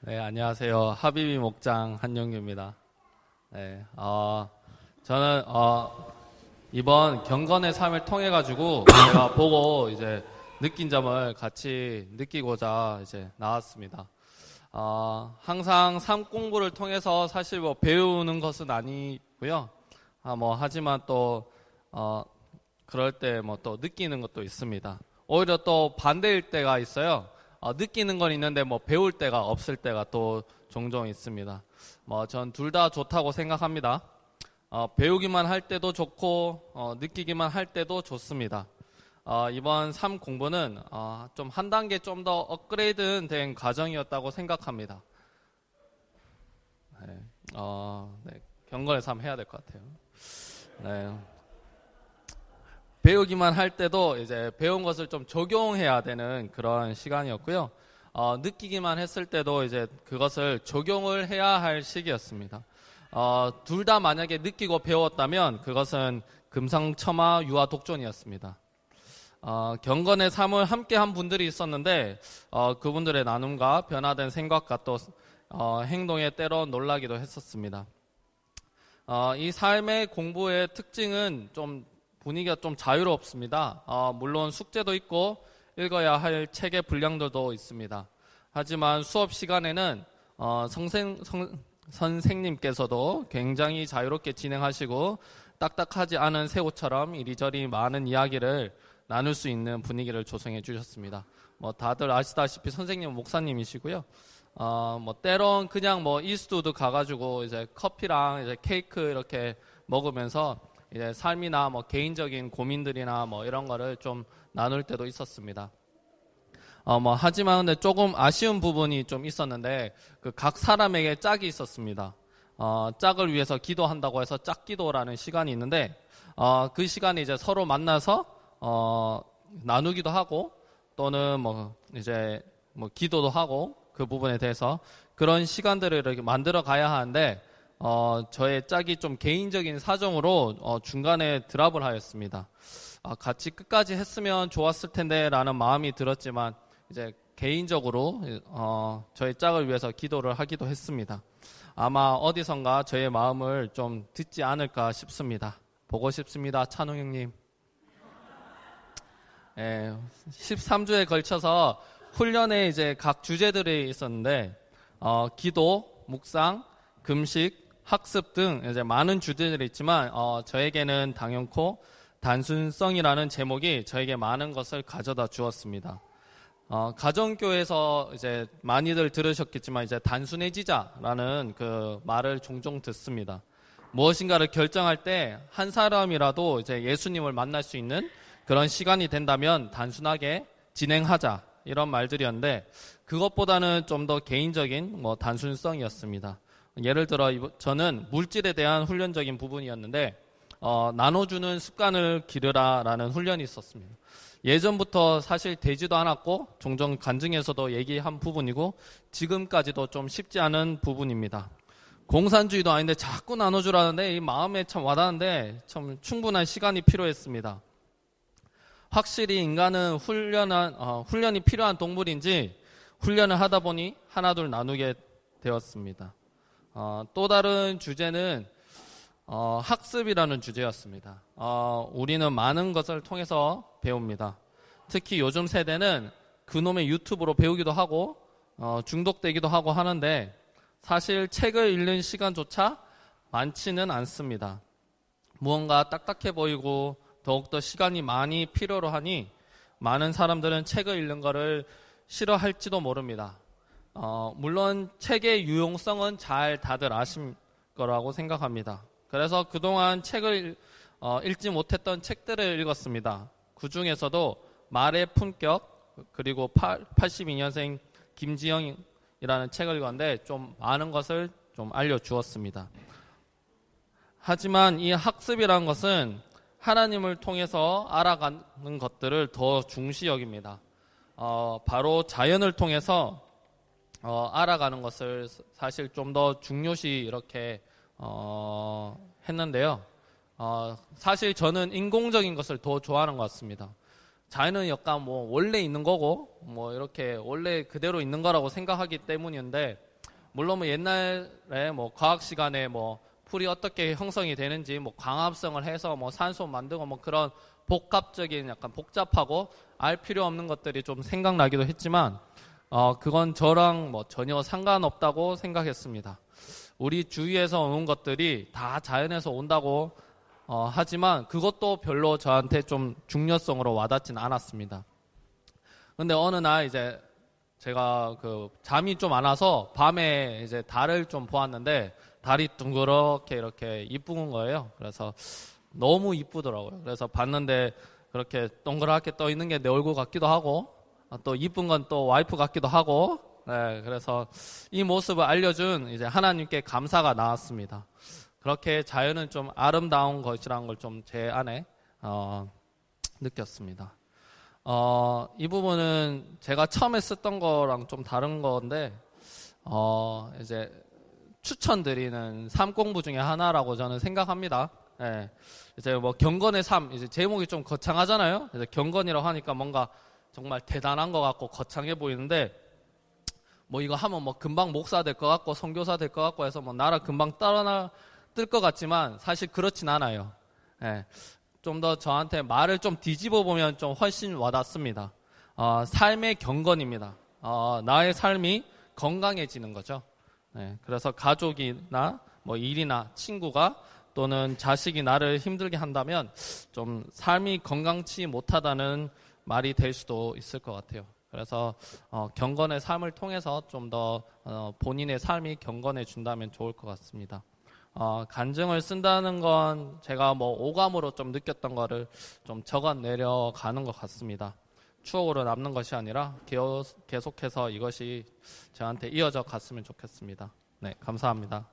네, 안녕하세요. 하비비 목장 한영규입니다. 네, 어, 저는, 어, 이번 경건의 삶을 통해 가지고 제가 보고 이제 느낀 점을 같이 느끼고자 이제 나왔습니다. 어, 항상 삶 공부를 통해서 사실 뭐 배우는 것은 아니고요. 아, 뭐 하지만 또 어, 그럴 때 뭐 또 느끼는 것도 있습니다. 오히려 또 반대일 때가 있어요. 어, 느끼는 건 있는데 뭐 배울 때가 없을 때가 또 종종 있습니다. 뭐 전 둘 다 좋다고 생각합니다. 어, 배우기만 할 때도 좋고 어, 느끼기만 할 때도 좋습니다. 어, 이번 3 공부는 어, 좀한 단계 좀 더 업그레이드 된 과정이었다고 생각합니다. 네, 어, 네, 경건의 삶 해야 될 것 같아요. 네. 배우기만 할 때도 이제 배운 것을 좀 적용해야 되는 그런 시간이었고요. 어, 느끼기만 했을 때도 이제 그것을 적용을 해야 할 시기였습니다. 어, 둘 다 만약에 느끼고 배웠다면 그것은 금상첨화 유아 독존이었습니다. 어, 경건의 삶을 함께 한 분들이 있었는데 어, 그분들의 나눔과 변화된 생각과 또 어, 행동에 때로 놀라기도 했었습니다. 어, 이 삶의 공부의 특징은 좀 분위기가 좀 자유롭습니다. 어, 물론 숙제도 있고 읽어야 할 책의 분량들도 있습니다. 하지만 수업 시간에는 어, 성생, 성, 선생님께서도 굉장히 자유롭게 진행하시고 딱딱하지 않은 새우처럼 이리저리 많은 이야기를 나눌 수 있는 분위기를 조성해 주셨습니다. 뭐 다들 아시다시피 선생님 목사님이시고요. 어, 뭐 때론 그냥 뭐 이스트우드 가가지고 이제 커피랑 이제 케이크 이렇게 먹으면서 이제 삶이나 뭐 개인적인 고민들이나 뭐 이런 거를 좀 나눌 때도 있었습니다. 어, 뭐, 하지만 근데 조금 아쉬운 부분이 좀 있었는데, 그 각 사람에게 짝이 있었습니다. 어, 짝을 위해서 기도한다고 해서 짝기도라는 시간이 있는데, 어, 그 시간에 이제 서로 만나서, 어, 나누기도 하고, 또는 뭐, 이제, 뭐, 기도도 하고, 그 부분에 대해서 그런 시간들을 이렇게 만들어 가야 하는데, 어, 저의 짝이 좀 개인적인 사정으로 어, 중간에 드랍을 하였습니다. 아, 같이 끝까지 했으면 좋았을 텐데라는 마음이 들었지만 이제 개인적으로 어, 저의 짝을 위해서 기도를 하기도 했습니다. 아마 어디선가 저의 마음을 좀 듣지 않을까 싶습니다. 보고 싶습니다, 찬웅 형님. 예, 13주에 걸쳐서 훈련에 이제 각 주제들이 있었는데 어, 기도, 묵상, 금식, 학습 등 이제 많은 주제들이 있지만 어, 저에게는 당연코 단순성이라는 제목이 저에게 많은 것을 가져다 주었습니다. 어, 가정교회에서 이제 많이들 들으셨겠지만 이제 단순해지자라는 그 말을 종종 듣습니다. 무엇인가를 결정할 때 한 사람이라도 이제 예수님을 만날 수 있는 그런 시간이 된다면 단순하게 진행하자 이런 말들이었는데 그것보다는 좀 더 개인적인 뭐 단순성이었습니다. 예를 들어 저는 물질에 대한 훈련적인 부분이었는데 어, 나눠주는 습관을 기르라라는 훈련이 있었습니다. 예전부터 사실 되지도 않았고 종종 간증에서도 얘기한 부분이고 지금까지도 좀 쉽지 않은 부분입니다. 공산주의도 아닌데 자꾸 나눠주라는데 이 마음에 참 와닿는데 참 충분한 시간이 필요했습니다. 확실히 인간은 훈련한 어, 훈련이 필요한 동물인지 훈련을 하다 보니 하나둘 나누게 되었습니다. 어, 또 다른 주제는 어, 학습이라는 주제였습니다. 어, 우리는 많은 것을 통해서 배웁니다. 특히 요즘 세대는 그놈의 유튜브로 배우기도 하고 어, 중독되기도 하고 하는데 사실 책을 읽는 시간조차 많지는 않습니다. 무언가 딱딱해 보이고 더욱더 시간이 많이 필요로 하니 많은 사람들은 책을 읽는 것을 싫어할지도 모릅니다. 어, 물론 책의 유용성은 잘 다들 아실 거라고 생각합니다. 그래서 그동안 책을 어, 읽지 못했던 책들을 읽었습니다. 그 중에서도 말의 품격 그리고 82년생 김지영이라는 책을 읽었는데 좀 많은 것을 좀 알려주었습니다. 하지만 이 학습이라는 것은 하나님을 통해서 알아가는 것들을 더 중시 여깁니다. 어, 바로 자연을 통해서 어, 알아가는 것을 사실 좀 더 중요시 이렇게 어, 했는데요. 어, 사실 저는 인공적인 것을 더 좋아하는 것 같습니다. 자연은 약간 뭐 원래 있는 거고 뭐 이렇게 원래 그대로 있는 거라고 생각하기 때문인데 물론 뭐 옛날에 뭐 과학 시간에 뭐 풀이 어떻게 형성이 되는지 뭐 광합성을 해서 뭐 산소 만들고 뭐 그런 복합적인 약간 복잡하고 알 필요 없는 것들이 좀 생각나기도 했지만 어 그건 저랑 뭐 전혀 상관없다고 생각했습니다. 우리 주위에서 오는 것들이 다 자연에서 온다고 어 하지만 그것도 별로 저한테 좀 중요성으로 와닿진 않았습니다. 근데 어느 날 이제 제가 그 잠이 좀 안 와서 밤에 이제 달을 좀 보았는데 달이 둥그렇게 이렇게 이쁜 거예요. 그래서 너무 이쁘더라고요. 그래서 봤는데 그렇게 동그랗게 떠 있는 게 내 얼굴 같기도 하고 또 이쁜 건 또 와이프 같기도 하고 네, 그래서 이 모습을 알려준 이제 하나님께 감사가 나왔습니다. 그렇게 자연은 좀 아름다운 것이라는 걸 좀 제 안에 어, 느꼈습니다. 어, 이 부분은 제가 처음에 썼던 거랑 좀 다른 건데 어, 이제 추천드리는 삶 공부 중에 하나라고 저는 생각합니다. 예. 이제 뭐 경건의 삶, 이제 제목이 좀 거창하잖아요. 이제 경건이라고 하니까 뭔가 정말 대단한 것 같고 거창해 보이는데 뭐 이거 하면 뭐 금방 목사 될 것 같고 선교사 될 것 같고 해서 뭐 나라 금방 따라나 뜰것 같지만 사실 그렇진 않아요. 예. 좀 더 저한테 말을 좀 뒤집어 보면 좀 훨씬 와닿습니다. 어, 삶의 경건입니다. 어, 나의 삶이 건강해지는 거죠. 네, 그래서 가족이나 뭐 일이나 친구가 또는 자식이 나를 힘들게 한다면 좀 삶이 건강치 못하다는 말이 될 수도 있을 것 같아요. 그래서 어, 경건의 삶을 통해서 좀더 어, 본인의 삶이 경건해준다면 좋을 것 같습니다. 어, 간증을 쓴다는 건 제가 뭐 오감으로 좀 느꼈던 거를 좀 적어 내려가는 것 같습니다. 추억으로 남는 것이 아니라 계속해서 이것이 저한테 이어져 갔으면 좋겠습니다. 네, 감사합니다.